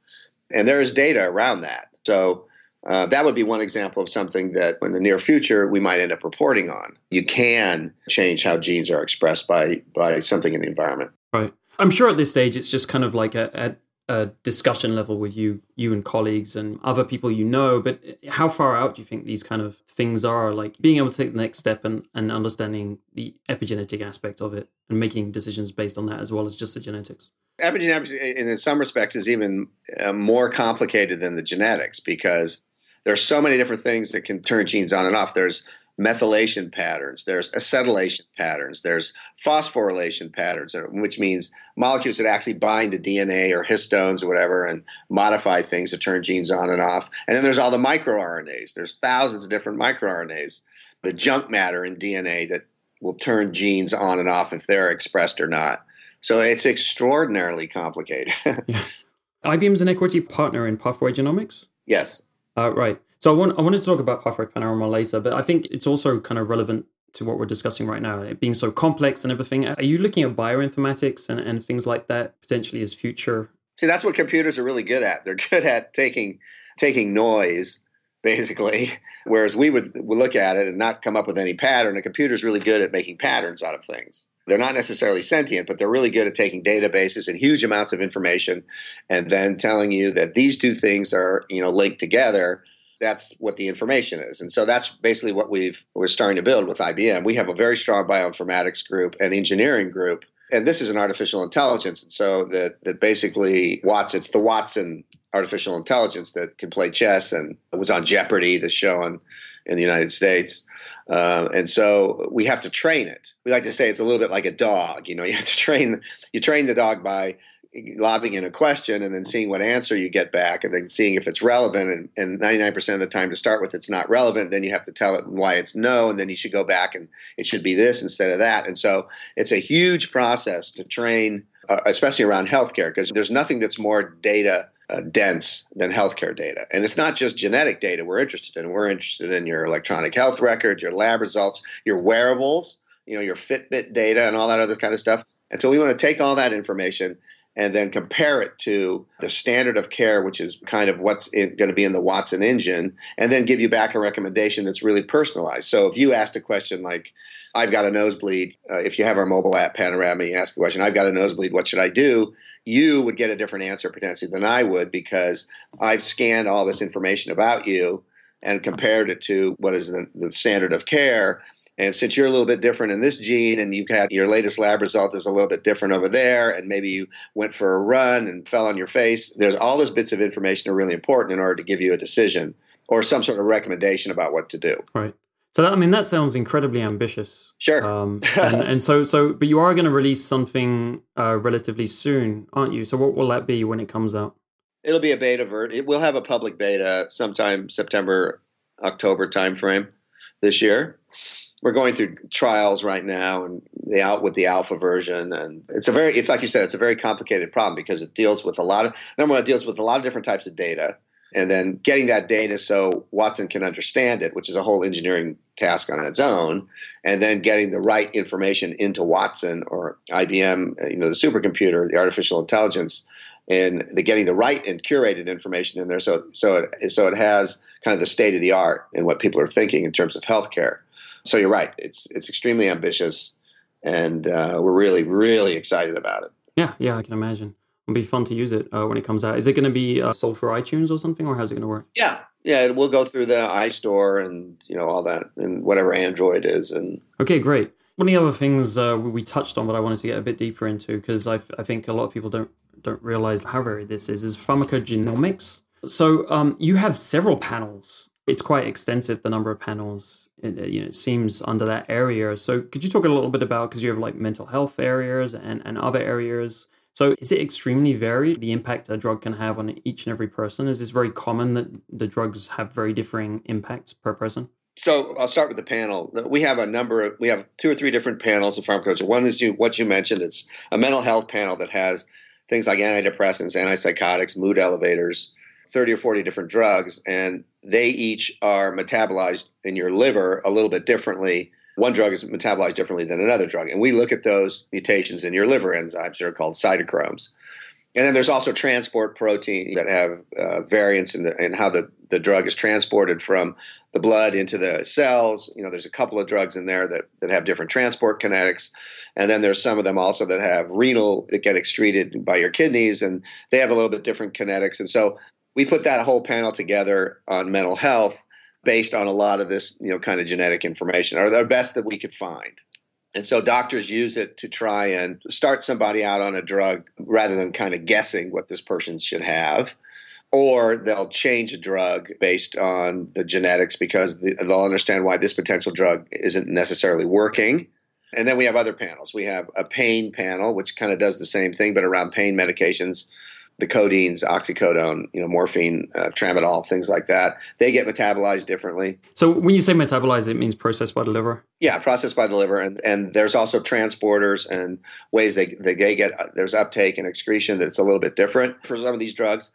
And there is data around that. So uh, that would be one example of something that in the near future we might end up reporting on. You can change how genes are expressed by by something in the environment. Right. I'm sure at this stage it's just kind of like a, a discussion level with you you and colleagues and other people you know but how far out do you think these kind of things are? Like being able to take the next step and, and understanding the epigenetic aspect of it and making decisions based on that as well as just the genetics. Epigenetics in some respects is even uh, more complicated than the genetics because there are so many different things that can turn genes on and off. There's methylation patterns, there's acetylation patterns, there's phosphorylation patterns, which means molecules that actually bind to DNA or histones or whatever and modify things to turn genes on and off. And then there's all the microRNAs. There's thousands of different microRNAs, the junk matter in DNA that will turn genes on and off if they're expressed or not. So it's extraordinarily complicated. yeah. IBM's an equity partner in Pathway Genomics? Yes. Uh, right. So I want I wanted to talk about pathway panorama later, but I think it's also kind of relevant to what we're discussing right now, it being so complex and everything. Are you looking at bioinformatics and, and things like that potentially as future? See, that's what computers are really good at. They're good at taking taking noise, basically, whereas we would, would look at it and not come up with any pattern. A computer's really good at making patterns out of things. They're not necessarily sentient, but they're really good at taking databases and huge amounts of information and then telling you that these two things are, you know, linked together that's what the information is. And so that's basically what we've we're starting to build with IBM. We have a very strong bioinformatics group and engineering group. And this is an artificial intelligence. And so that that basically Watson, it's the Watson artificial intelligence that can play chess and was on Jeopardy, the show on, in the United States. Uh, and so we have to train it. We like to say it's a little bit like a dog. You know, you have to train you train the dog by lobbing in a question and then seeing what answer you get back and then seeing if it's relevant and, and 99% of the time to start with it's not relevant then you have to tell it why it's no and then you should go back and it should be this instead of that. And so it's a huge process to train uh, especially around healthcare because there's nothing that's more data uh, dense than healthcare data. And it's not just genetic data we're interested in. We're interested in your electronic health record your lab results your wearables you know your fitbit data and all that other kind of stuff. And so we want to take all that information and then compare it to the standard of care, which is kind of what's going to be in the Watson engine, and then give you back a recommendation that's really personalized. So if you asked a question like, I've got a nosebleed, uh, if you have our mobile app Panorama, you ask a question, I've got a nosebleed, what should I do? You would get a different answer potentially than I would because I've scanned all this information about you and compared it to what is the, the standard of care and since you're a little bit different in this gene and you've had your latest lab result is a little bit different over there, and maybe you went for a run and fell on your face, there's all those bits of information are really important in order to give you a decision or some sort of recommendation about what to do. Right. So that, I mean, that sounds incredibly ambitious. Sure. Um, and, and, so, so, but you are going to release something uh, relatively soon, aren't you? So, what will that be when it comes out? It'll be a beta vert. It will have a public beta sometime September, October timeframe this year we're going through trials right now and the out with the alpha version. And it's a very it's like you said it's a very complicated problem because it deals with a lot of number one it deals with a lot of different types of data. And then getting that data so watson can understand it which is a whole engineering task on its own and then getting the right information into watson or ibm you know the supercomputer the artificial intelligence and the getting the right and curated information in there. So so it, so it has kind of the state of the art in what people are thinking in terms of healthcare so you're right. It's it's extremely ambitious, and uh, we're really really excited about it. Yeah, yeah, I can imagine. It'll be fun to use it uh, when it comes out. Is it going to be uh, sold for iTunes or something, or how's it going to work? Yeah, yeah, we'll go through the iStore and you know all that, and whatever Android is. And okay, great. One of the other things uh, we touched on, but I wanted to get a bit deeper into because I, I think a lot of people don't don't realize how varied this is. Is pharmacogenomics. So um, you have several panels. It's quite extensive the number of panels you know, it seems under that area. So could you talk a little bit about because you have like mental health areas and, and other areas So is it extremely varied, the impact a drug can have on each and every person? Is this very common that the drugs have very differing impacts per person? So I'll start with the panel. We have a number of, we have two or three different panels of pharmacology. One is you, what you mentioned. It's a mental health panel that has things like antidepressants, antipsychotics, mood elevators, 30 or 40 different drugs, and they each are metabolized in your liver a little bit differently. One drug is metabolized differently than another drug. And we look at those mutations in your liver enzymes. They're called cytochromes. And then there's also transport protein that have uh, variants in, the, in how the, the drug is transported from the blood into the cells. You know, there's a couple of drugs in there that, that have different transport kinetics. And then there's some of them also that have renal that get excreted by your kidneys, and they have a little bit different kinetics. And so we put that whole panel together on mental health based on a lot of this, you know, kind of genetic information, or the best that we could find. And so doctors use it to try and start somebody out on a drug rather than kind of guessing what this person should have. Or they'll change a drug based on the genetics because they'll understand why this potential drug isn't necessarily working. And then we have other panels. We have a pain panel, which kind of does the same thing, but around pain medications the codeines, oxycodone, you know, morphine, uh, tramadol, things like that, they get metabolized differently. So when you say metabolized, it means processed by the liver. Yeah, processed by the liver, and and there's also transporters and ways they they, they get uh, there's uptake and excretion that's a little bit different for some of these drugs.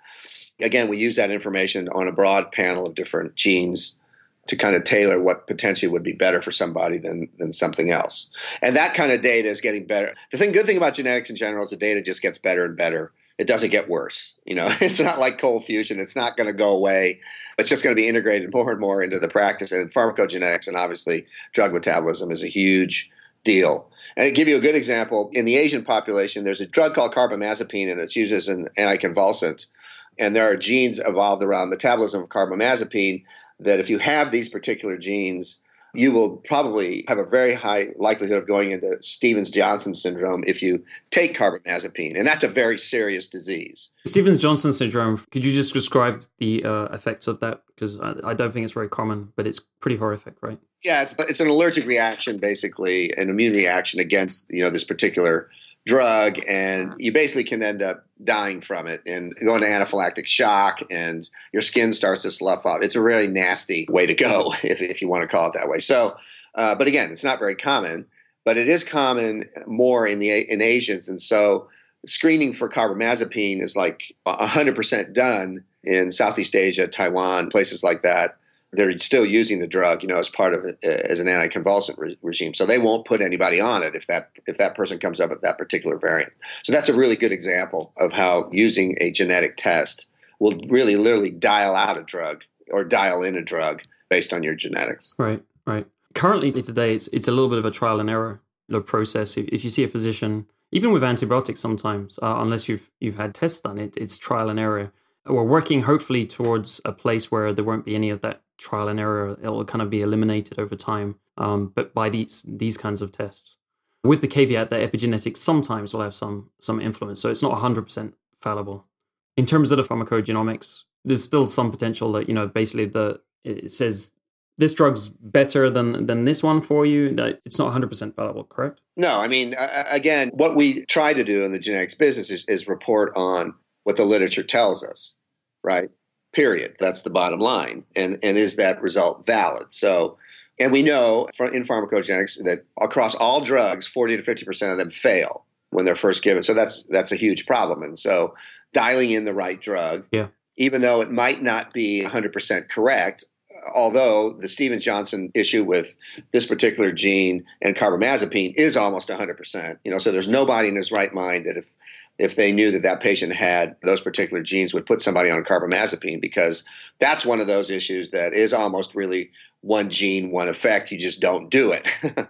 Again, we use that information on a broad panel of different genes to kind of tailor what potentially would be better for somebody than than something else. And that kind of data is getting better. The thing, good thing about genetics in general is the data just gets better and better it doesn't get worse. You know, it's not like cold fusion. It's not going to go away. It's just going to be integrated more and more into the practice. And pharmacogenetics and obviously drug metabolism is a huge deal. And to give you a good example, in the Asian population, there's a drug called carbamazepine, and it's used as an anticonvulsant. And there are genes evolved around metabolism of carbamazepine that if you have these particular genes, you will probably have a very high likelihood of going into Stevens Johnson syndrome if you take carbamazepine, and that's a very serious disease. Stevens Johnson syndrome, could you just describe the uh, effects of that? Because I, I, don't think it's very common, but it's pretty horrific, right? Yeah, it's, it's an allergic reaction, basically, an immune reaction against you know this particular drug, and you basically can end up dying from it and going to anaphylactic shock, and your skin starts to slough off. It's a really nasty way to go, if, if you want to call it that way. So, uh, but again, it's not very common, but it is common more in the in Asians, and so screening for carbamazepine is like 100% done in Southeast Asia, Taiwan, places like that they're still using the drug, you know, as part of it as an anticonvulsant re- regime. So they won't put anybody on it if that if that person comes up with that particular variant. So that's a really good example of how using a genetic test will really literally dial out a drug or dial in a drug based on your genetics. Right, right. Currently today, it's it's a little bit of a trial and error process. If, if you see a physician, even with antibiotics, sometimes uh, unless you've you've had tests done, it it's trial and error. We're working hopefully towards a place where there won't be any of that trial and error. It'll kind of be eliminated over time, um, but by these these kinds of tests, with the caveat that epigenetics sometimes will have some some influence. So it's not 100% fallible. In terms of the pharmacogenomics, there's still some potential that you know basically the it says this drug's better than than this one for you. It's not 100% fallible, correct? No, I mean, again, what we try to do in the genetics business is, is report on what the literature tells us, right? Period. That's the bottom line. And, and is that result valid? So, and we know in pharmacogenetics that across all drugs, 40 to 50% of them fail when they're first given. So that's, that's a huge problem. And so dialing in the right drug, yeah. even though it might not be 100% correct, although the Stevens Johnson issue with this particular gene and carbamazepine is almost 100%. You know, so there's nobody in his right mind that if if they knew that that patient had those particular genes would put somebody on carbamazepine because that's one of those issues that is almost really one gene one effect you just don't do it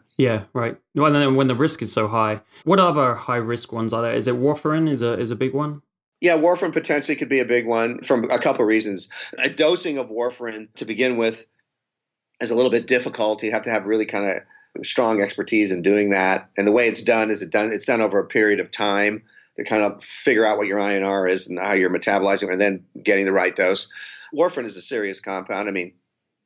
yeah right well then when the risk is so high what other high risk ones are there is it warfarin is a is a big one yeah, warfarin potentially could be a big one from a couple of reasons. A dosing of warfarin to begin with is a little bit difficult. You have to have really kind of strong expertise in doing that. And the way it's done is it done it's done over a period of time to kind of figure out what your INR is and how you're metabolizing and then getting the right dose. Warfarin is a serious compound. I mean,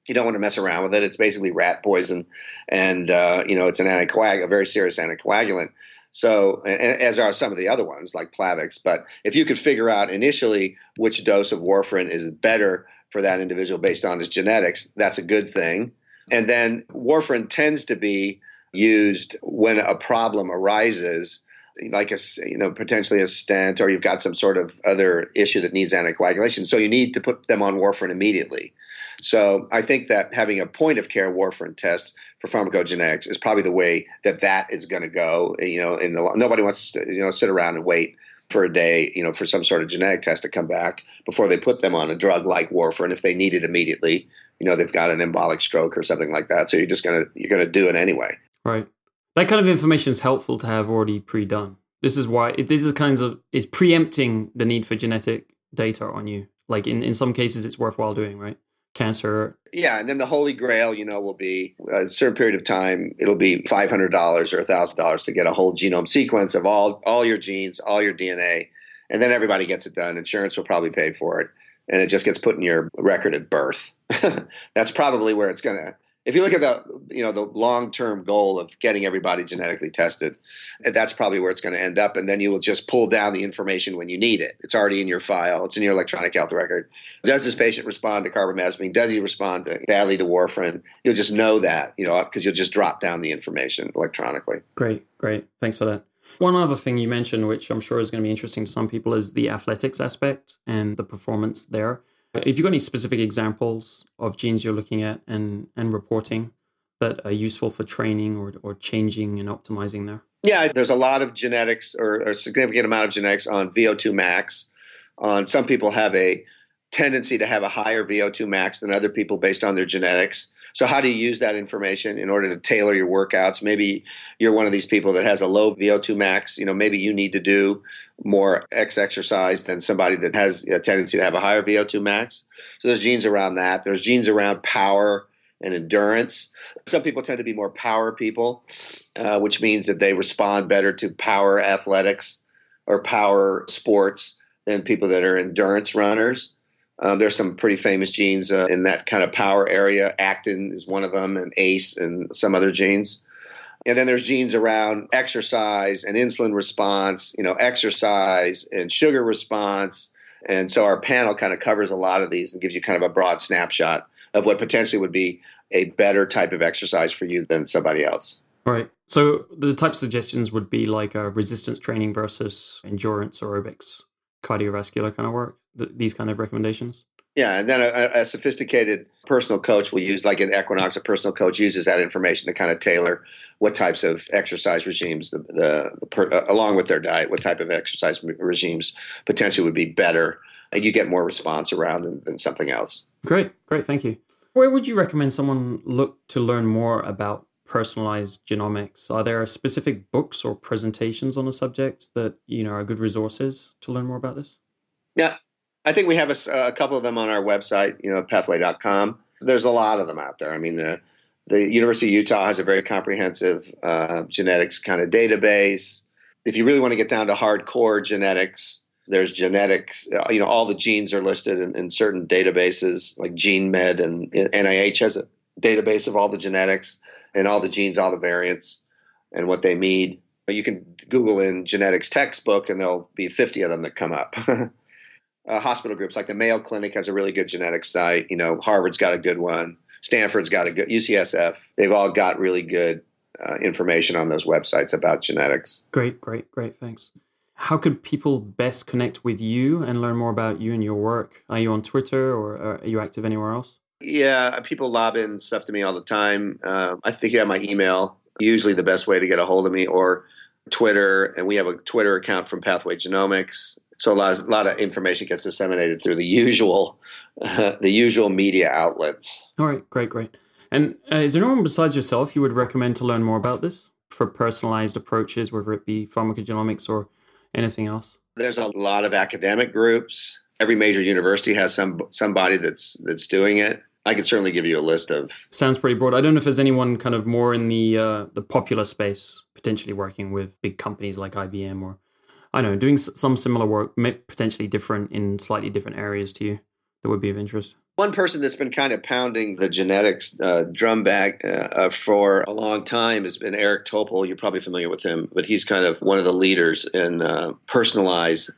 you don't want to mess around with it. It's basically rat poison, and uh, you know it's an anticoagulant, a very serious anticoagulant. So, as are some of the other ones like Plavix. But if you could figure out initially which dose of warfarin is better for that individual based on his genetics, that's a good thing. And then warfarin tends to be used when a problem arises, like a you know potentially a stent, or you've got some sort of other issue that needs anticoagulation. So you need to put them on warfarin immediately. So I think that having a point of care warfarin test for pharmacogenetics is probably the way that that is going to go. You know, in the nobody wants to you know sit around and wait for a day, you know, for some sort of genetic test to come back before they put them on a drug like warfarin if they need it immediately. You know, they've got an embolic stroke or something like that. So you're just gonna you're gonna do it anyway. Right. That kind of information is helpful to have already pre-done. This is why it, this is kinds of it's preempting the need for genetic data on you. Like in, in some cases, it's worthwhile doing, right? cancer. Yeah, and then the holy grail, you know, will be uh, a certain period of time. It'll be five hundred dollars or thousand dollars to get a whole genome sequence of all all your genes, all your DNA, and then everybody gets it done. Insurance will probably pay for it, and it just gets put in your record at birth. That's probably where it's going to if you look at the you know the long term goal of getting everybody genetically tested, eh, that's probably where it's going to end up. And then you will just pull down the information when you need it. It's already in your file. It's in your electronic health record. Does this patient respond to carbamazepine? Does he respond to, badly to warfarin? You'll just know that you know because you'll just drop down the information electronically. Great, great. Thanks for that. One other thing you mentioned, which I'm sure is going to be interesting to some people, is the athletics aspect and the performance there. If you've got any specific examples of genes you're looking at and, and reporting that are useful for training or, or changing and optimizing there? Yeah, there's a lot of genetics or, or a significant amount of genetics on VO2 max. On some people have a tendency to have a higher VO2 max than other people based on their genetics. So, how do you use that information in order to tailor your workouts? Maybe you're one of these people that has a low VO2 max. You know, maybe you need to do more X exercise than somebody that has a tendency to have a higher VO2 max. So, there's genes around that. There's genes around power and endurance. Some people tend to be more power people, uh, which means that they respond better to power athletics or power sports than people that are endurance runners. Uh, there's some pretty famous genes uh, in that kind of power area. Actin is one of them, and ACE, and some other genes. And then there's genes around exercise and insulin response, you know, exercise and sugar response. And so our panel kind of covers a lot of these and gives you kind of a broad snapshot of what potentially would be a better type of exercise for you than somebody else. Right. So the type of suggestions would be like a resistance training versus endurance aerobics, cardiovascular kind of work these kind of recommendations? Yeah, and then a, a, sophisticated personal coach will use, like an Equinox, a personal coach uses that information to kind of tailor what types of exercise regimes, the, the, the per, uh, along with their diet, what type of exercise regimes potentially would be better, and you get more response around than, than something else. Great, great, thank you. Where would you recommend someone look to learn more about personalized genomics? Are there specific books or presentations on the subject that you know are good resources to learn more about this? Yeah, I think we have a, a, couple of them on our website, you know, pathway.com. There's a lot of them out there. I mean, the, the University of Utah has a very comprehensive uh, genetics kind of database. If you really want to get down to hardcore genetics, there's genetics, uh, you know, all the genes are listed in, in certain databases like GeneMed and NIH has a database of all the genetics and all the genes, all the variants and what they mean. You can Google in genetics textbook and there'll be 50 of them that come up. uh, hospital groups like the Mayo Clinic has a really good genetics site. You know, Harvard's got a good one. Stanford's got a good UCSF. They've all got really good uh, information on those websites about genetics. Great, great, great. Thanks. How could people best connect with you and learn more about you and your work? Are you on Twitter or are you active anywhere else? Yeah, people lob in stuff to me all the time. Uh, I think you have my email. Usually, the best way to get a hold of me or Twitter, and we have a Twitter account from Pathway Genomics. So a lot, of, a lot of information gets disseminated through the usual, uh, the usual media outlets. All right, great, great. And uh, is there anyone besides yourself you would recommend to learn more about this for personalized approaches, whether it be pharmacogenomics or anything else? There's a lot of academic groups. Every major university has some somebody that's that's doing it. I could certainly give you a list of. Sounds pretty broad. I don't know if there's anyone kind of more in the uh, the popular space, potentially working with big companies like IBM or I don't know, doing some similar work, potentially different in slightly different areas to you that would be of interest? One person that's been kind of pounding the genetics uh, drum bag uh, uh, for a long time has been Eric Topol. You're probably familiar with him, but he's kind of one of the leaders in uh, personalized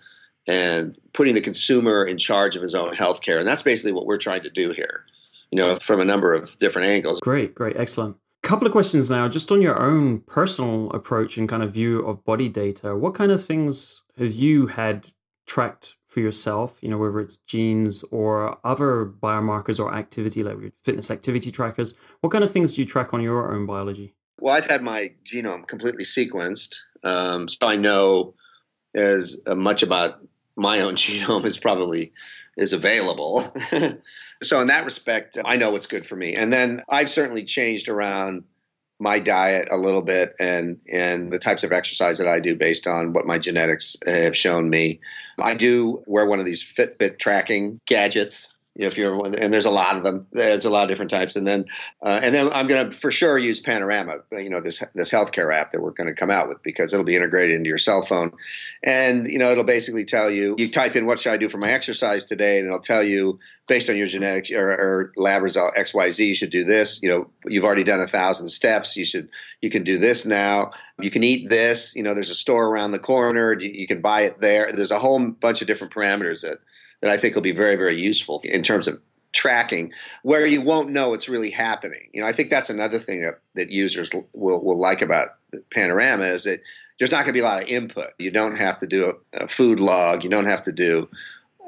and putting the consumer in charge of his own healthcare. And that's basically what we're trying to do here, you know, from a number of different angles. Great, great, excellent. Couple of questions now, just on your own personal approach and kind of view of body data. What kind of things have you had tracked for yourself, you know, whether it's genes or other biomarkers or activity, like fitness activity trackers? What kind of things do you track on your own biology? Well, I've had my genome completely sequenced, um, so I know as much about my own genome as probably is available. so in that respect, I know what's good for me. And then I've certainly changed around my diet a little bit and and the types of exercise that I do based on what my genetics have shown me. I do wear one of these Fitbit tracking gadgets you know, if you're and there's a lot of them. There's a lot of different types, and then uh, and then I'm going to for sure use Panorama. You know, this this healthcare app that we're going to come out with because it'll be integrated into your cell phone, and you know, it'll basically tell you. You type in what should I do for my exercise today, and it'll tell you based on your genetics or, or lab result X Y Z. You should do this. You know, you've already done a thousand steps. You should you can do this now. You can eat this. You know, there's a store around the corner. You, can buy it there. There's a whole bunch of different parameters that that I think will be very, very useful in terms of tracking where you won't know what's really happening. You know, I think that's another thing that, that users will, will like about Panorama is that there's not going to be a lot of input. You don't have to do a, a food log. You don't have to do,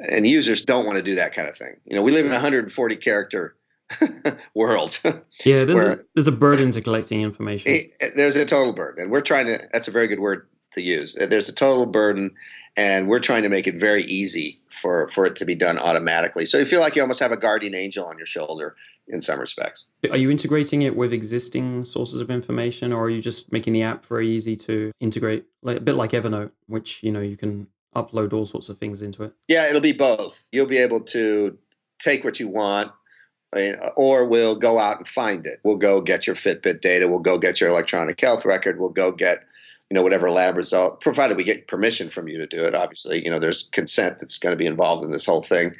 and users don't want to do that kind of thing. You know, we live in a 140 character world. yeah, there's, where, a, there's a burden to collecting information. It, there's a total burden, and we're trying to. That's a very good word to use. Uh, there's a total burden, and we're trying to make it very easy for for it to be done automatically. So you feel like you almost have a guardian angel on your shoulder in some respects. Are you integrating it with existing sources of information, or are you just making the app very easy to integrate, like, a bit like Evernote, which you know you can upload all sorts of things into it? Yeah, it'll be both. You'll be able to take what you want or we'll go out and find it. We'll go get your Fitbit data. We'll go get your electronic health record. We'll go get you know whatever lab result provided we get permission from you to do it obviously you know there's consent that's going to be involved in this whole thing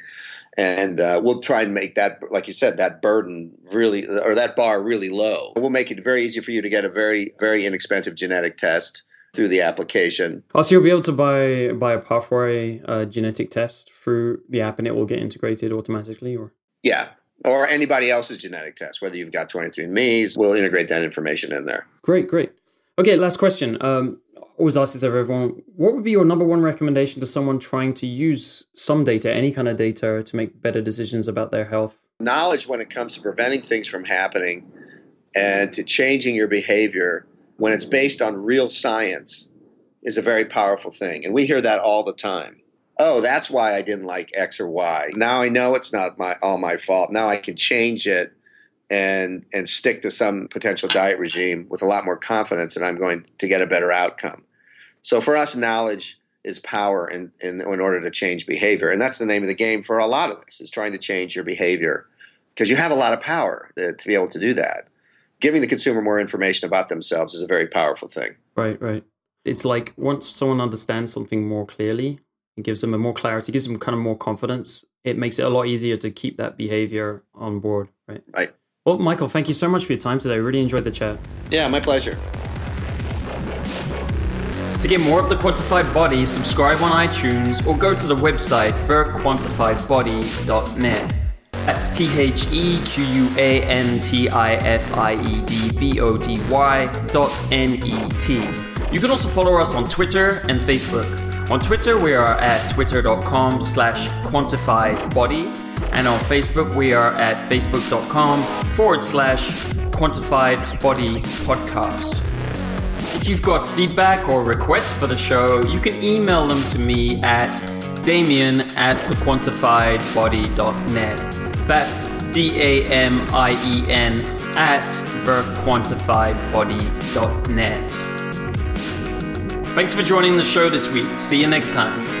and uh, we'll try and make that like you said that burden really or that bar really low we'll make it very easy for you to get a very very inexpensive genetic test through the application also you'll be able to buy buy a pathway uh, genetic test through the app and it will get integrated automatically or yeah or anybody else's genetic test whether you've got 23andme's we'll integrate that information in there great great Okay, last question. Um, always ask this of everyone. What would be your number one recommendation to someone trying to use some data, any kind of data, to make better decisions about their health? Knowledge when it comes to preventing things from happening and to changing your behavior when it's mm-hmm. based on real science is a very powerful thing. And we hear that all the time. Oh, that's why I didn't like X or Y. Now I know it's not my all my fault. Now I can change it and and stick to some potential diet regime with a lot more confidence and I'm going to get a better outcome. So for us, knowledge is power in, in, in order to change behavior. And that's the name of the game for a lot of this is trying to change your behavior because you have a lot of power to, to be able to do that. Giving the consumer more information about themselves is a very powerful thing. Right, right. It's like once someone understands something more clearly, it gives them a more clarity, gives them kind of more confidence. It makes it a lot easier to keep that behavior on board, right? Right. Well, Michael, thank you so much for your time today. I really enjoyed the chat. Yeah, my pleasure. To get more of the Quantified Body, subscribe on iTunes or go to the website thequantifiedbody.net. That's T H E Q U A N T I F I E D B O D Y dot N E T. You can also follow us on Twitter and Facebook. On Twitter, we are at twitter.com slash quantifiedbody and on Facebook, we are at facebook.com forward slash quantified body podcast. If you've got feedback or requests for the show, you can email them to me at damien at thequantifiedbody.net. That's D A M I E N at thequantifiedbody.net. Thanks for joining the show this week. See you next time.